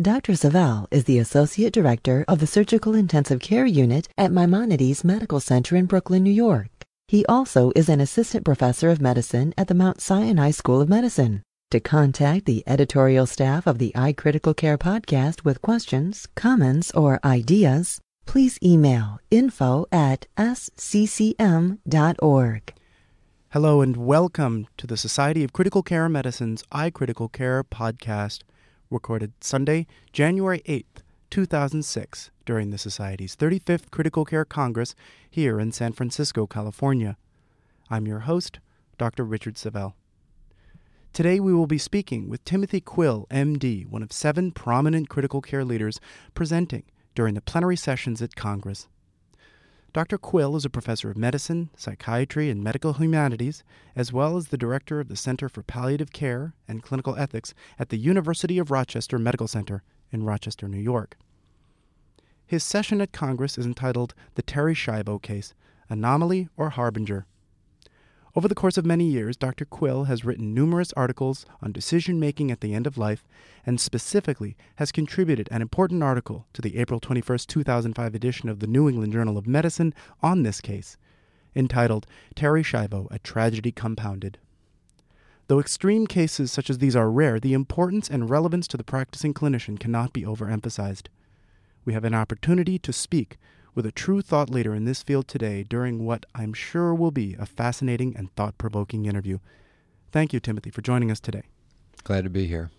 Dr. Savel is the Associate Director of the Surgical Intensive Care Unit at Maimonides Medical Center in Brooklyn, New York. He also is an Assistant Professor of Medicine at the Mount Sinai School of Medicine. To contact the editorial staff of the iCritical Care podcast with questions, comments, or ideas, please email info at sccm.org. Hello and welcome to the Society of Critical Care Medicine's iCritical Care podcast recorded Sunday, January 8th, 2006, during the Society's 35th Critical Care Congress here in San Francisco, California. I'm your host, Dr. Richard Savel. Today we will be speaking with Timothy Quill, MD, one of seven prominent critical care leaders presenting during the plenary sessions at Congress. Dr. Quill is a professor of medicine, psychiatry, and medical humanities, as well as the director of the Center for Palliative Care and Clinical Ethics at the University of Rochester Medical Center in Rochester, New York. His session at Congress is entitled The Terri Schiavo Case Anomaly or Harbinger. Over the course of many years, Dr. Quill has written numerous articles on decision making at the end of life and specifically has contributed an important article to the April 21, 2005 edition of the New England Journal of Medicine on this case, entitled Terri Schiavo, A Tragedy Compounded. Though extreme cases such as these are rare, the importance and relevance to the practicing clinician cannot be overemphasized. We have an opportunity to speak with a true thought leader in this field today during what I'm sure will be a fascinating and thought provoking interview. Thank you, Timothy, for joining us today. Glad to be here.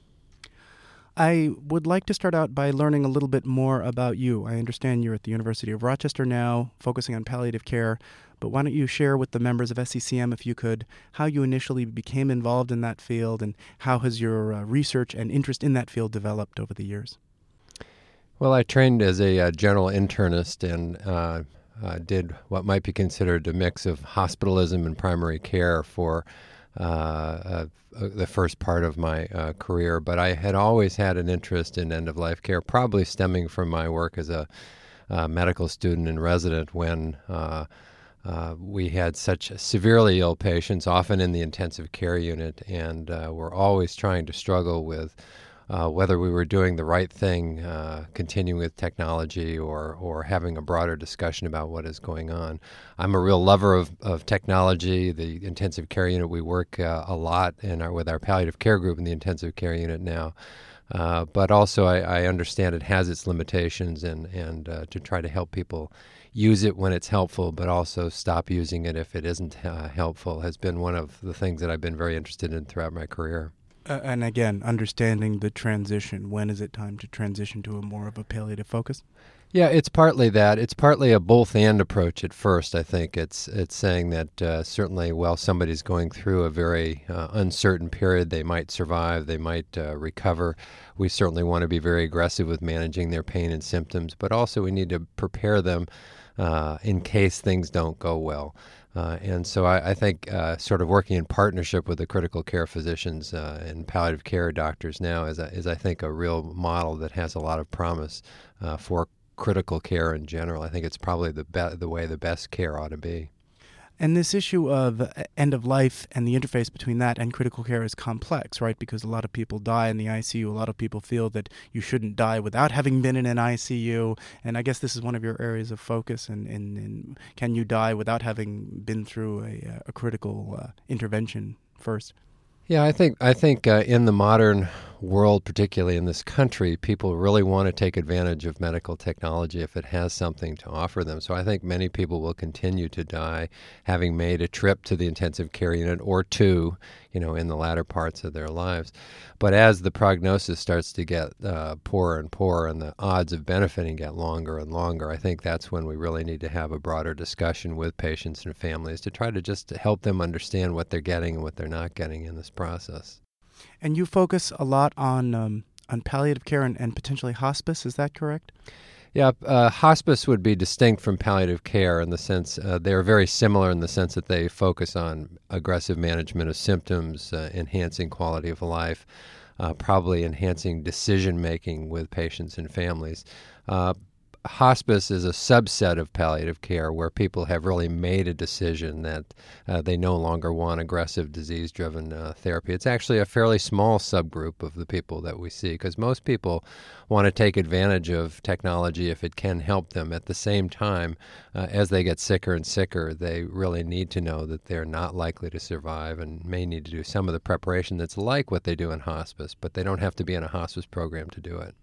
I would like to start out by learning a little bit more about you. I understand you're at the University of Rochester now, focusing on palliative care, but why don't you share with the members of SCCM, if you could, how you initially became involved in that field and how has your uh, research and interest in that field developed over the years? Well, I trained as a uh, general internist and uh, uh, did what might be considered a mix of hospitalism and primary care for uh, uh, the first part of my career. But I had always had an interest in end of life care, probably stemming from my work as a medical student and resident when. Uh, we had such severely ill patients, often in the intensive care unit, and uh, we're always trying to struggle with uh, whether we were doing the right thing, uh, continuing with technology, or or having a broader discussion about what is going on. I'm a real lover of, of technology. The intensive care unit we work uh, a lot in our with our palliative care group in the intensive care unit now. Uh, but also, I, I, understand it has its limitations, and and uh, to try to help people use it when it's helpful, but also stop using it if it isn't uh, helpful has been one of the things that I've been very interested in throughout my career. Uh, and again, understanding the transition. When is it time to transition to a more of a palliative focus? Yeah, it's partly that. It's partly a both and approach at first. I think it's it's saying that uh, certainly while somebody's going through a very uh, uncertain period, they might survive, they might uh, recover. We certainly want to be very aggressive with managing their pain and symptoms, but also we need to prepare them uh, in case things don't go well. Uh, and so I, I think uh, sort of working in partnership with the critical care physicians uh, and palliative care doctors now is, a, is, I think, a real model that has a lot of promise uh, for critical care in general. I think it's probably the, be- the way the best care ought to be. And this issue of uh, end of life and the interface between that and critical care is complex, right? Because a lot of people die in the ICU. A lot of people feel that you shouldn't die without having been in an ICU. And I guess this is one of your areas of focus. And, and, can you die without having been through a, a critical uh, intervention first? Yeah, I think I think uh, in the modern world, particularly in this country, people really want to take advantage of medical technology if it has something to offer them. So I think many people will continue to die having made a trip to the intensive care unit or two, you know, in the latter parts of their lives. But as the prognosis starts to get uh, poorer and poorer and the odds of benefiting get longer and longer, I think that's when we really need to have a broader discussion with patients and families to try to just help them understand what they're getting and what they're not getting in this process. And you focus a lot on um, on palliative care and, and potentially hospice. Is that correct? Yeah, uh, hospice would be distinct from palliative care in the sense uh, they're very similar in the sense that they focus on aggressive management of symptoms, uh, enhancing quality of life, uh, probably enhancing decision making with patients and families. Hospice is a subset of palliative care where people have really made a decision that uh, they no longer want aggressive disease driven uh, therapy. It's actually a fairly small subgroup of the people that we see because most people want to take advantage of technology if it can help them. At the same time, uh, as they get sicker and sicker, they really need to know that they're not likely to survive and may need to do some of the preparation that's like what they do in hospice, but they don't have to be in a hospice program to do it.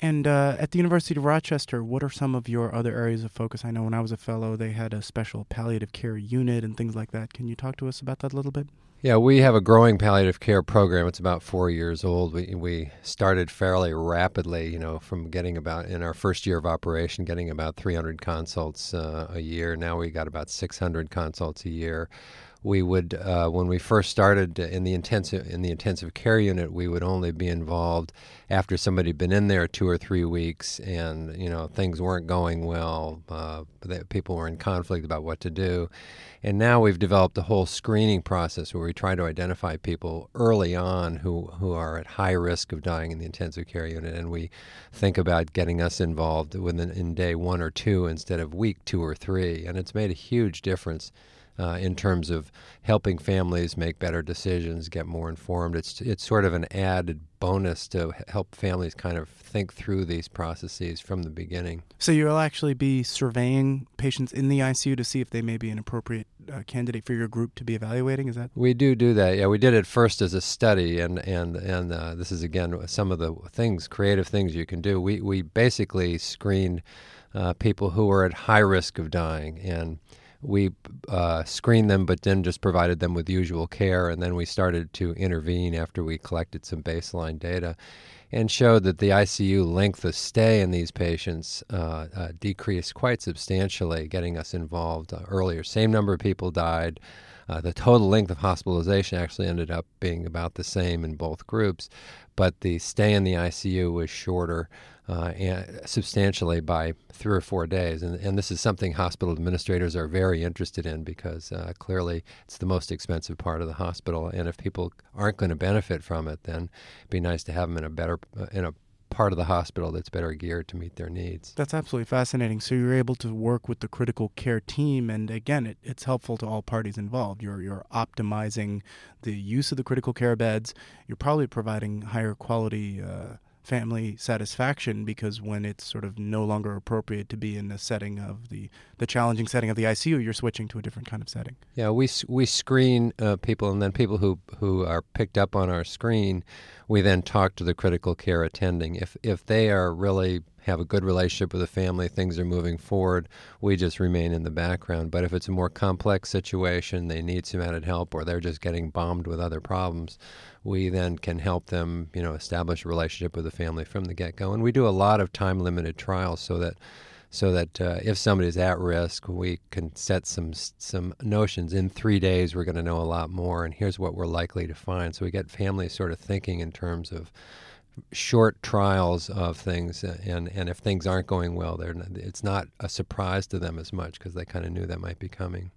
And uh, at the University of Rochester, what are some of your other areas of focus? I know when I was a fellow, they had a special palliative care unit and things like that. Can you talk to us about that a little bit? Yeah, we have a growing palliative care program. It's about four years old. We, we started fairly rapidly, you know, from getting about, in our first year of operation, getting about 300 consults uh, a year. Now we got about 600 consults a year we would uh, when we first started in the intensive in the intensive care unit we would only be involved after somebody had been in there two or three weeks and you know things weren't going well uh, people were in conflict about what to do. And now we've developed a whole screening process where we try to identify people early on who, who are at high risk of dying in the intensive care unit. And we think about getting us involved within in day one or two instead of week two or three. And it's made a huge difference uh, in terms of helping families make better decisions, get more informed. It's it's sort of an added bonus to help families kind of think through these processes from the beginning. So you'll actually be surveying patients in the ICU to see if they may be an appropriate uh, candidate for your group to be evaluating. Is that? We do do that. Yeah, we did it first as a study, and and and uh, this is again some of the things, creative things you can do. We we basically screened uh, people who were at high risk of dying and we uh, screened them, but then just provided them with usual care. And then we started to intervene after we collected some baseline data and showed that the ICU length of stay in these patients uh, uh, decreased quite substantially, getting us involved uh, earlier. Same number of people died. Uh, the total length of hospitalization actually ended up being about the same in both groups, but the stay in the ICU was shorter uh, substantially by three or four days. And, and this is something hospital administrators are very interested in because uh, clearly it's the most expensive part of the hospital. And if people aren't going to benefit from it, then it'd be nice to have them in a better, uh, in a part of the hospital that's better geared to meet their needs. That's absolutely fascinating. So you're able to work with the critical care team, and again, it, it's helpful to all parties involved. You're you're optimizing the use of the critical care beds. You're probably providing higher quality. Uh, family satisfaction because when it's sort of no longer appropriate to be in the setting of the the challenging setting of the ICU, you're switching to a different kind of setting. Yeah, we we screen uh, people, and then people who who are picked up on our screen, we then talk to the critical care attending. If if they are really have a good relationship with the family, things are moving forward, we just remain in the background. But if it's a more complex situation, they need some added help, or they're just getting bombed with other problems, we then can help them, you know, establish a relationship with the family from the get-go. And we do a lot of time-limited trials so that so that uh, if somebody's at risk, we can set some some notions. In three days, we're going to know a lot more, and here's what we're likely to find. So we get families sort of thinking in terms of short trials of things, and and if things aren't going well, not, it's not a surprise to them as much because they kind of knew that might be coming.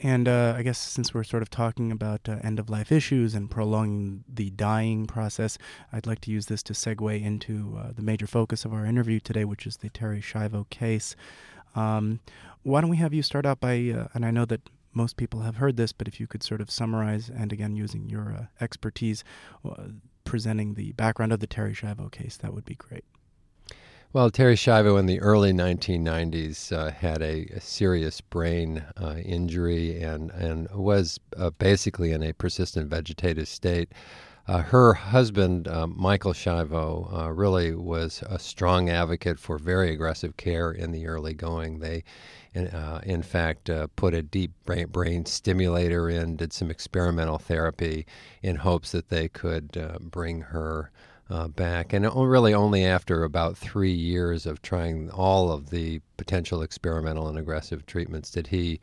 And uh, I guess since we're sort of talking about uh, end of life issues and prolonging the dying process, I'd like to use this to segue into uh, the major focus of our interview today, which is the Terri Schiavo case. Um, why don't we have you start out by, uh, and I know that most people have heard this, but if you could sort of summarize, and again, using your uh, expertise, presenting the background of the Terri Schiavo case, that would be great. Well, Terri Schiavo in the early 1990s uh, had a, a, serious brain uh, injury and, and was uh, basically in a persistent vegetative state. Uh, her husband, uh, Michael Schiavo, uh, really was a strong advocate for very aggressive care in the early going. They, in, in fact, put a deep brain, brain, stimulator in, did some experimental therapy in hopes that they could bring her uh, back. And really, only after about three years of trying all of the potential experimental and aggressive treatments did he.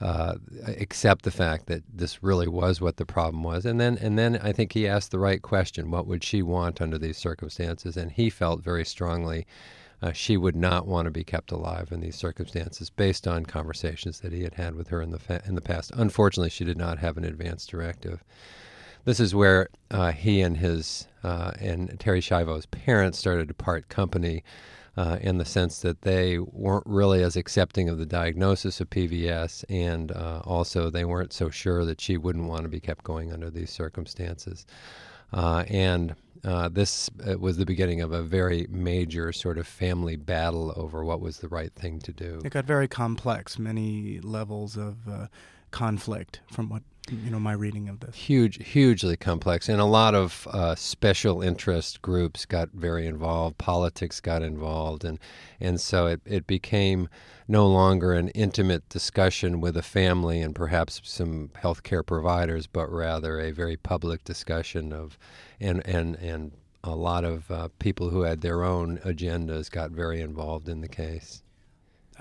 Uh, accept the fact that this really was what the problem was, and then and then I think he asked the right question: What would she want under these circumstances? And he felt very strongly uh, she would not want to be kept alive in these circumstances based on conversations that he had had with her in the fa- in the past. Unfortunately, she did not have an advance directive. This is where uh, he and his uh, and Terri Schiavo's parents started to part company. Uh, in the sense that they weren't really as accepting of the diagnosis of PVS, and uh, also they weren't so sure that she wouldn't want to be kept going under these circumstances. Uh, and uh, this uh, was the beginning of a very major sort of family battle over what was the right thing to do. It got very complex, many levels of uh, conflict from what you know my reading of this. Huge, hugely complex, and a lot of uh, special interest groups got very involved. Politics got involved, and and so it it became no longer an intimate discussion with a family and perhaps some healthcare providers, but rather a very public discussion of, and and and a lot of uh, people who had their own agendas got very involved in the case.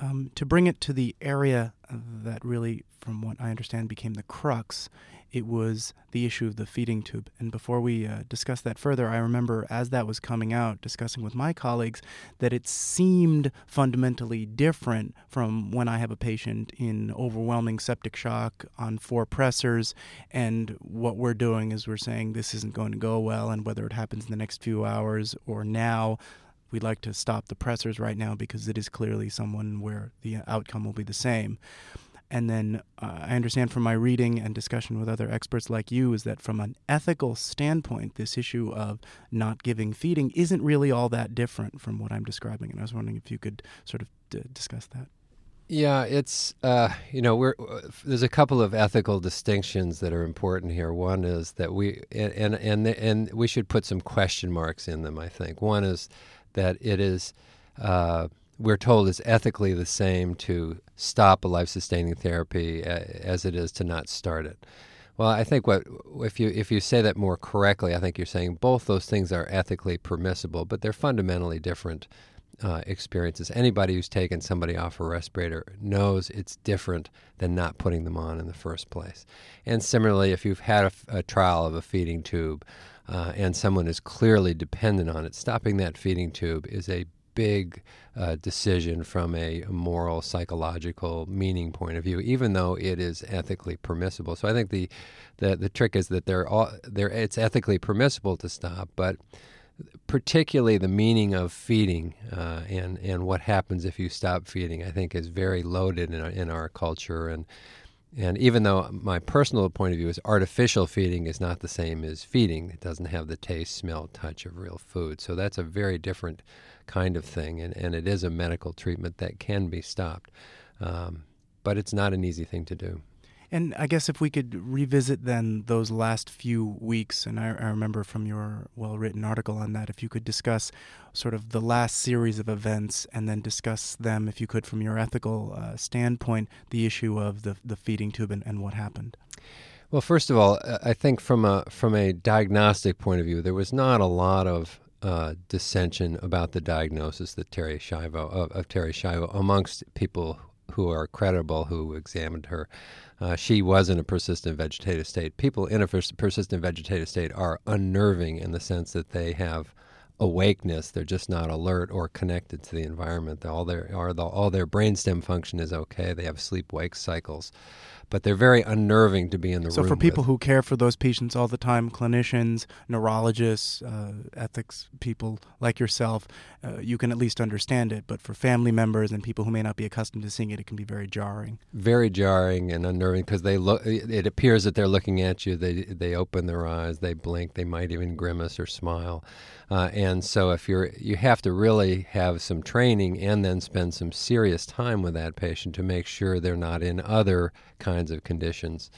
Um, to bring it to the area that really, from what I understand, became the crux, it was the issue of the feeding tube. And before we uh, discuss that further, I remember as that was coming out, discussing with my colleagues, that it seemed fundamentally different from when I have a patient in overwhelming septic shock on four pressors. And what we're doing is we're saying this isn't going to go well, and whether it happens in the next few hours or now, we'd like to stop the pressors right now because it is clearly someone where the outcome will be the same. And then uh, I understand from my reading and discussion with other experts like you is that from an ethical standpoint, this issue of not giving feeding isn't really all that different from what I'm describing. And I was wondering if you could sort of d- discuss that. Yeah, it's uh, you know we're there's a couple of ethical distinctions that are important here. One is that we and and and we should put some question marks in them. I think one is that it is, uh, we're told, is ethically the same to stop a life sustaining therapy as it is to not start it. Well, I think what if you if you say that more correctly, I think you're saying both those things are ethically permissible, but they're fundamentally different uh, experiences. Anybody who's taken somebody off a respirator knows it's different than not putting them on in the first place. And similarly, if you've had a, a trial of a feeding tube uh, and someone is clearly dependent on it, stopping that feeding tube is a big uh, decision from a moral, psychological meaning point of view, even though it is ethically permissible. So I think the the, the trick is that they're all, they're, it's ethically permissible to stop, but particularly the meaning of feeding uh, and and what happens if you stop feeding, I think is very loaded in our, in our culture and and even though my personal point of view is artificial feeding is not the same as feeding, it doesn't have the taste, smell, touch of real food. So that's a very different kind of thing, and, and it is a medical treatment that can be stopped. Um, but it's not an easy thing to do. And I guess if we could revisit then those last few weeks, and I, I remember from your well written article on that, if you could discuss sort of the last series of events and then discuss them, if you could, from your ethical uh, standpoint, the issue of the, the feeding tube and, and what happened. Well, first of all, I think from a from a diagnostic point of view, there was not a lot of uh, dissension about the diagnosis that Terri Schiavo of, of Terri Schiavo amongst people who are credible who examined her. Uh, she was in a persistent vegetative state. People in a persistent vegetative state are unnerving in the sense that they have awakeness. They're just not alert or connected to the environment. All their all their brainstem function is okay. They have sleep wake cycles but they're very unnerving to be in the so room. So, for people with. who care for those patients all the time, clinicians, neurologists, uh, ethics people like yourself, uh, you can at least understand it. But for family members and people who may not be accustomed to seeing it, it can be very jarring. Very jarring and unnerving because they look. It appears that they're looking at you. They they open their eyes, they blink, they might even grimace or smile. Uh, and so, if you're, you have to really have some training and then spend some serious time with that patient to make sure they're not in other kinds of conditions.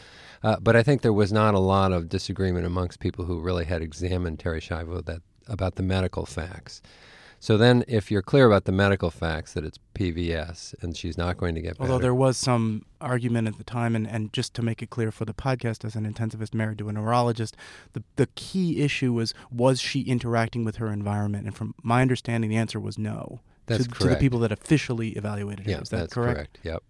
Uh, but I think there was not a lot of disagreement amongst people who really had examined Terri Schiavo that about the medical facts. So then, if you're clear about the medical facts that it's PVS and she's not going to get better. Although there was some argument at the time, and, and just to make it clear for the podcast, as an intensivist married to a neurologist, the, the key issue was was she interacting with her environment? And from my understanding, the answer was no. That's to, correct. to the people that officially evaluated her. Yeah, Is that that's correct? correct? Yep.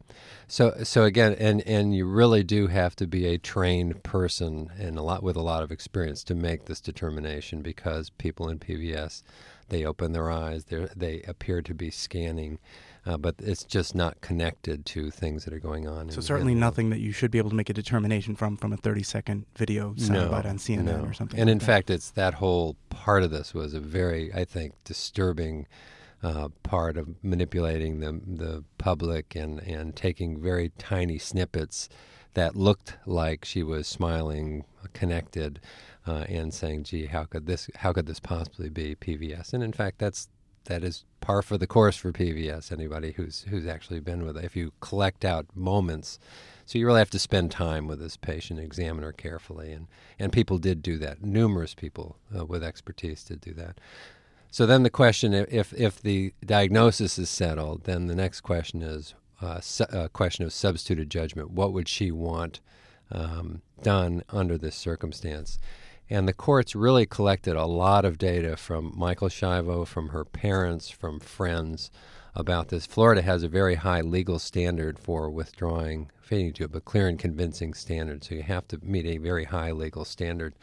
So so again, and and you really do have to be a trained person and a lot with a lot of experience to make this determination because people in PVS they open their eyes, they they appear to be scanning, uh, but it's just not connected to things that are going on. So in, certainly nothing that you should be able to make a determination from from a 30 second video soundbite on CNN no. or something. And like in that. fact, it's that whole part of this was a very, I think, disturbing uh, part of manipulating the the public and and taking very tiny snippets that looked like she was smiling, connected, uh, and saying, "Gee, how could this how could this possibly be PVS?" And in fact, that's that is par for the course for PVS. Anybody who's who's actually been with it, if you collect out moments, so you really have to spend time with this patient, examine her carefully, and and people did do that. Numerous people uh, with expertise did do that. So then the question, if if the diagnosis is settled, then the next question is uh, su- a question of substituted judgment. What would she want um, done under this circumstance? And the courts really collected a lot of data from Michael Schiavo, from her parents, from friends about this. Florida has a very high legal standard for withdrawing feeding tube, a clear and convincing standard. So you have to meet a very high legal standard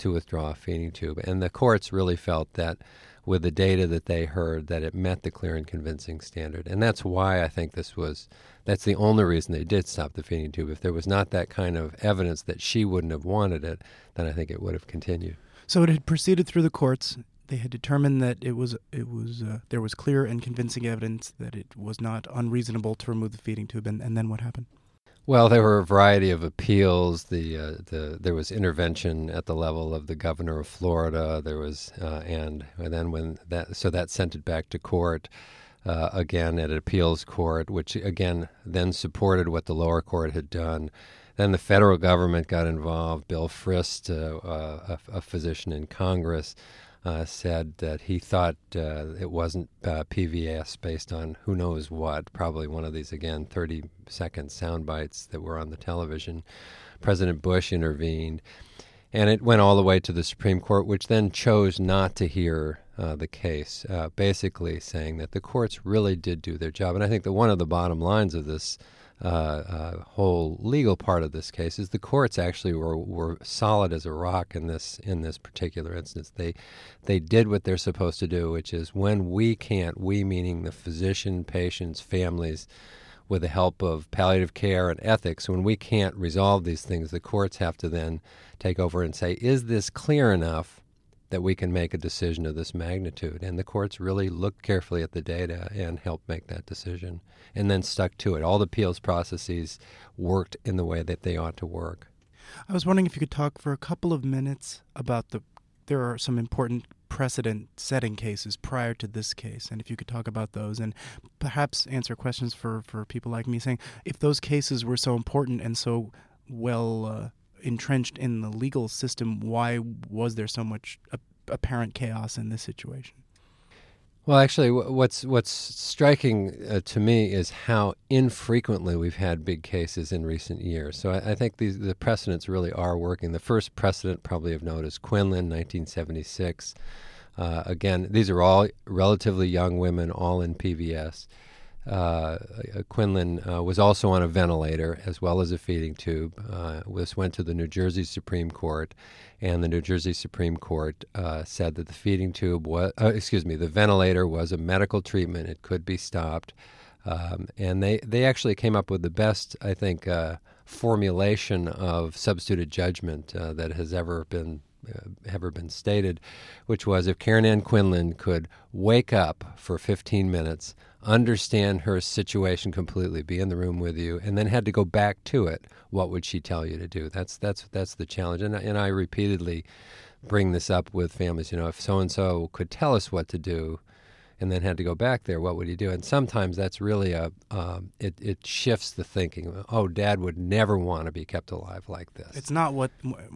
to withdraw a feeding tube. And the courts really felt that with the data that they heard that it met the clear and convincing standard. And that's why I think this was that's the only reason they did stop the feeding tube. If there was not that kind of evidence that she wouldn't have wanted it, then I think it would have continued. So it had proceeded through the courts. They had determined that it was it was uh, there was clear and convincing evidence that it was not unreasonable to remove the feeding tube. And, and then what happened? Well, there were a variety of appeals. The uh, the there was intervention at the level of the governor of Florida. There was uh, and, and then when that so that sent it back to court uh, again at an appeals court, which again then supported what the lower court had done. Then the federal government got involved. Bill Frist, uh, uh, a, a physician in Congress, uh, said that he thought uh, it wasn't uh, PVS based on who knows what, probably one of these, again, 30 second sound bites that were on the television. President Bush intervened, and it went all the way to the Supreme Court, which then chose not to hear uh, the case, uh, basically saying that the courts really did do their job. And I think that one of the bottom lines of this uh, uh, whole legal part of this case is the courts actually were, were solid as a rock in this in this particular instance. They they did what they're supposed to do, which is when we can't, we meaning the physician, patients, families, with the help of palliative care and ethics, when we can't resolve these things, the courts have to then take over and say, is this clear enough that we can make a decision of this magnitude? And the courts really looked carefully at the data and helped make that decision and then stuck to it. All the appeals processes worked in the way that they ought to work. I was wondering if you could talk for a couple of minutes about the. There are some important precedent setting cases prior to this case, and if you could talk about those and perhaps answer questions for, for people like me saying if those cases were so important and so well uh, entrenched in the legal system, why was there so much ap- apparent chaos in this situation? Well, actually, what's what's striking uh, to me is how infrequently we've had big cases in recent years. So I, I think these the precedents really are working. The first precedent, probably of note, is Quinlan, 1976. Uh, again, these are all relatively young women, all in PVS. Uh, Quinlan uh, was also on a ventilator as well as a feeding tube. Uh, this went to the New Jersey Supreme Court, and the New Jersey Supreme Court uh, said that the feeding tube was, uh, excuse me, the ventilator was a medical treatment. It could be stopped. Um, and they, they actually came up with the best, I think, uh, formulation of substituted judgment that has ever been ever been stated, which was if Karen Ann Quinlan could wake up for 15 minutes, understand her situation completely, be in the room with you, and then had to go back to it, what would she tell you to do? That's that's that's the challenge, and and I repeatedly bring this up with families. You know, if so and so could tell us what to do, and then had to go back there, what would he do? And sometimes that's really a um, it it shifts the thinking. Oh, Dad would never want to be kept alive like this. It's not what,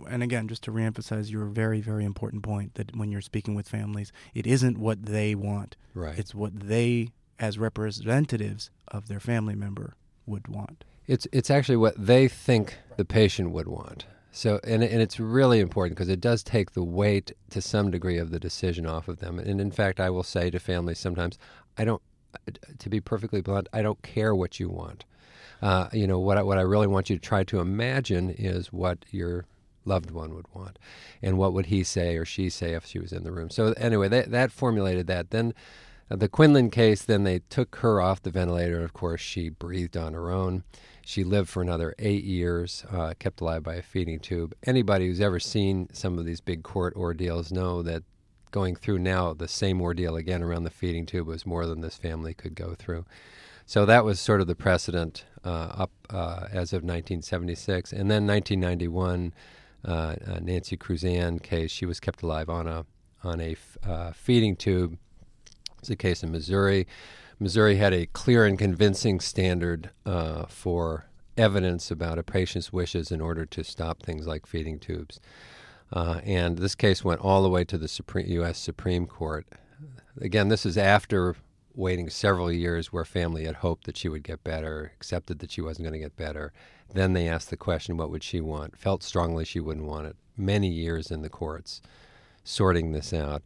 and again, just to reemphasize your very, very important point that when you're speaking with families, it isn't what they want. Right. It's what they, as representatives of their family member, would want. It's it's actually what they think the patient would want. So, and, and it's really important because it does take the weight to some degree of the decision off of them. And in fact, I will say to families sometimes, I don't, to be perfectly blunt, I don't care what you want. Uh, you know, what I, what I really want you to try to imagine is what your loved one would want, and what would he say or she say if she was in the room. So anyway, that, that formulated that. Then the Quinlan case, then they took her off the ventilator. Of course, she breathed on her own. She lived for another eight years, uh, kept alive by a feeding tube. Anybody who's ever seen some of these big court ordeals know that going through now the same ordeal again around the feeding tube was more than this family could go through. So that was sort of the precedent uh, up uh, as of 1976. And then 1991, uh, uh, Nancy Cruzan case, she was kept alive on a on a f- uh, feeding tube. It's a case in Missouri. Missouri had a clear and convincing standard uh, for evidence about a patient's wishes in order to stop things like feeding tubes. Uh, and this case went all the way to the Supreme, U.S. Supreme Court. Again, this is after waiting several years where family had hoped that she would get better, accepted that she wasn't going to get better. Then they asked the question, what would she want? Felt strongly she wouldn't want it. Many years in the courts sorting this out.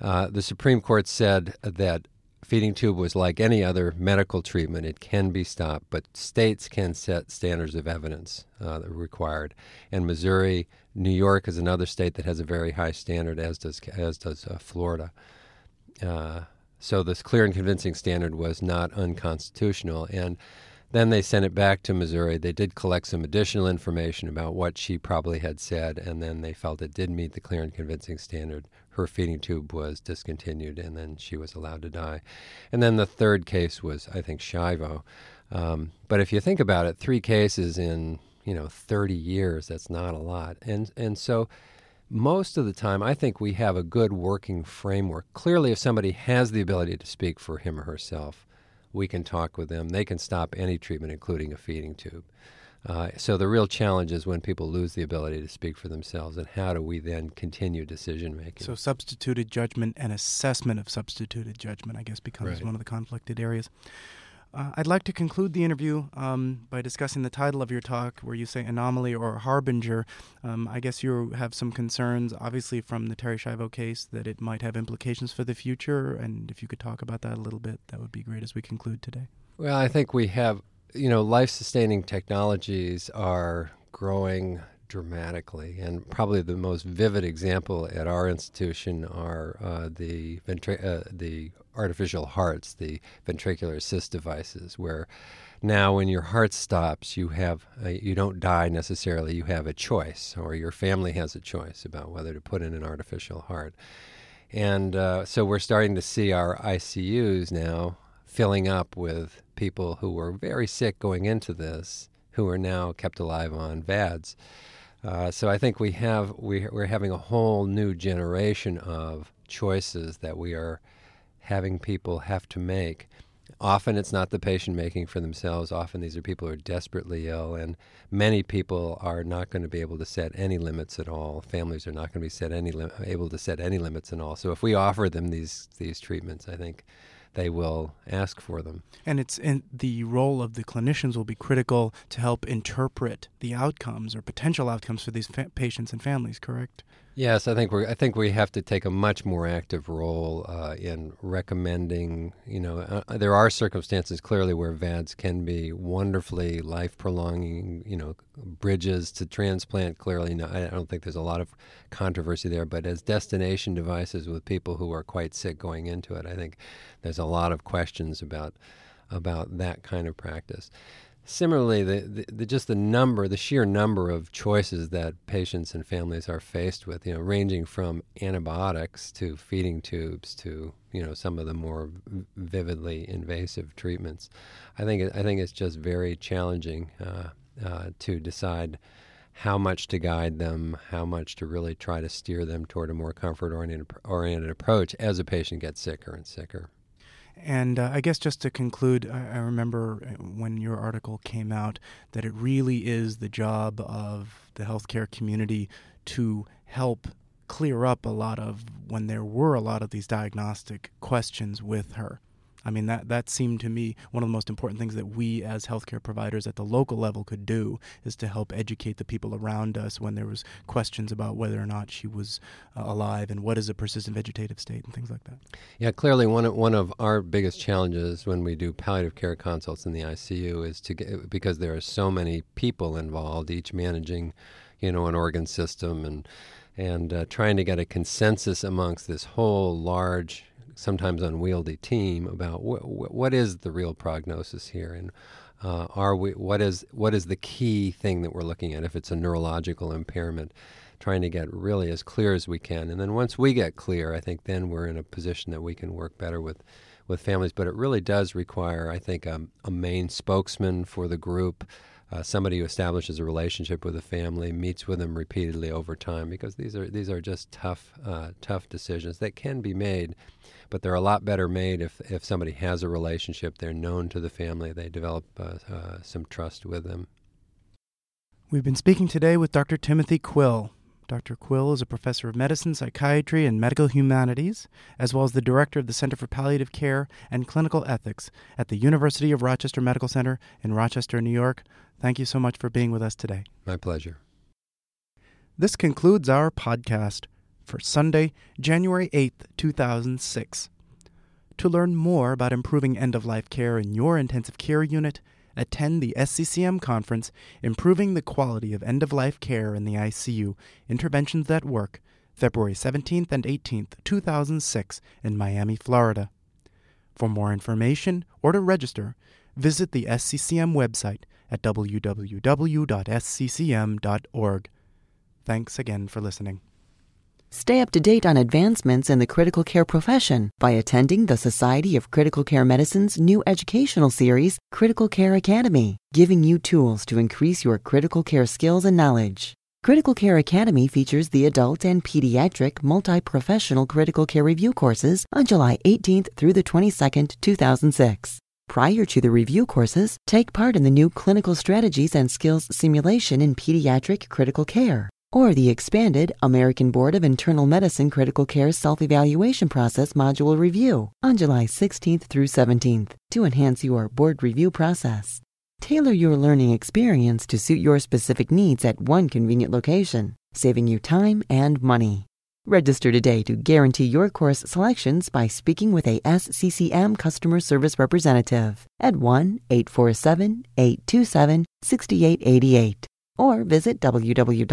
Uh, the Supreme Court said that feeding tube was like any other medical treatment. It can be stopped, but states can set standards of evidence uh, that are required. And Missouri, New York is another state that has a very high standard, as does as does uh, Florida. Uh, so this clear and convincing standard was not unconstitutional, and then they sent it back to Missouri. They did collect some additional information about what she probably had said, and then they felt it did meet the clear and convincing standard. Her feeding tube was discontinued, and then she was allowed to die. And then the third case was, I think, Schiavo. Um, but if you think about it, three cases in you know 30 years, that's not a lot. And and so most of the time, I think we have a good working framework. Clearly, if somebody has the ability to speak for him or herself, we can talk with them. They can stop any treatment, including a feeding tube. Uh, so the real challenge is when people lose the ability to speak for themselves, and how do we then continue decision making? So substituted judgment and assessment of substituted judgment, I guess, becomes right. one of the conflicted areas. Uh, I'd like to conclude the interview um, by discussing the title of your talk, where you say anomaly or harbinger. Um, I guess you have some concerns, obviously, from the Terri Schiavo case, that it might have implications for the future. And if you could talk about that a little bit, that would be great as we conclude today. Well, I think we have, you know, life sustaining technologies are growing dramatically. And probably the most vivid example at our institution are uh, the ventra- uh, the artificial hearts, the ventricular assist devices, where now when your heart stops, you have you don't die necessarily. You have a choice, or your family has a choice about whether to put in an artificial heart. And uh, so we're starting to see our ICUs now filling up with people who were very sick going into this, who are now kept alive on VADS. Uh, so I think we have we, we're having a whole new generation of choices that we are having people have to make. Often it's not the patient making for themselves. Often these are people who are desperately ill, and many people are not going to be able to set any limits at all. Families are not going to be set any able to set any limits at all. So if we offer them these these treatments, I think they will ask for them. And it's in the role of the clinicians will be critical to help interpret the outcomes or potential outcomes for these fa- patients and families. Correct? Yes, I think we I think we have to take a much more active role uh, in recommending. You know, uh, there are circumstances clearly where VADS can be wonderfully life prolonging. You know, bridges to transplant. Clearly, no, I don't think there's a lot of controversy there. But as destination devices with people who are quite sick going into it, I think there's a lot of questions about about that kind of practice. Similarly, the, the, the, just the number, the sheer number of choices that patients and families are faced with, you know, ranging from antibiotics to feeding tubes to you know some of the more vividly invasive treatments. I think I think it's just very challenging uh, uh, to decide how much to guide them, how much to really try to steer them toward a more comfort oriented oriented approach as a patient gets sicker and sicker. And uh, I guess just to conclude, I, I, remember uh, when your article came out that it really is the job of the healthcare community to help clear up a lot of when there were a lot of these diagnostic questions with her. I mean, that, that seemed to me one of the most important things that we as healthcare providers at the local level could do is to help educate the people around us when there was questions about whether or not she was uh, alive and what is a persistent vegetative state and things like that. Yeah, clearly one of, one of our biggest challenges when we do palliative care consults in the ICU is to get, because there are so many people involved, each managing you know, an organ system and and uh, trying to get a consensus amongst this whole large, sometimes unwieldy team about wh- wh- what is the real prognosis here? And uh, are we what is what is the key thing that we're looking at if it's a neurological impairment? Trying to get really as clear as we can. And then once we get clear i think then we're in a position that we can work better with with families. But it really does require i think um, a main spokesman for the group uh, somebody who establishes a relationship with a family, meets with them repeatedly over time, because these are these are just tough uh, tough decisions that can be made, but they're a lot better made if if somebody has a relationship, they're known to the family, they develop uh, uh some trust with them. We've been speaking today with Dr. Timothy Quill. Dr. Quill is a professor of medicine, psychiatry, and medical humanities, as well as the director of the Center for Palliative Care and Clinical Ethics at the University of Rochester Medical Center in Rochester, New York. Thank you so much for being with us today. My pleasure. This concludes our podcast for Sunday, January 8th, 2006. To learn more about improving end of life care in your intensive care unit, attend the SCCM conference Improving the Quality of End of Life Care in the ICU Interventions That Work, February 17th and 18th, 2006, in Miami, Florida. For more information or to register, visit the SCCM website at www.sccm.org. Thanks again for listening. Stay up to date on advancements in the critical care profession by attending the Society of Critical Care Medicine's new educational series, Critical Care Academy, giving you tools to increase your critical care skills and knowledge. Critical Care Academy features the adult and pediatric multi professional critical care review courses on July 18th through the 22nd, 2006. Prior to the review courses, take part in the new Clinical Strategies and Skills Simulation in Pediatric Critical Care or the expanded American Board of Internal Medicine Critical Care Self Evaluation Process Module Review on July 16th through 17th to enhance your board review process. Tailor your learning experience to suit your specific needs at one convenient location, saving you time and money. Register today to guarantee your course selections by speaking with a SCCM customer service representative at 1 847 827 6888 or visit www.sccm.org.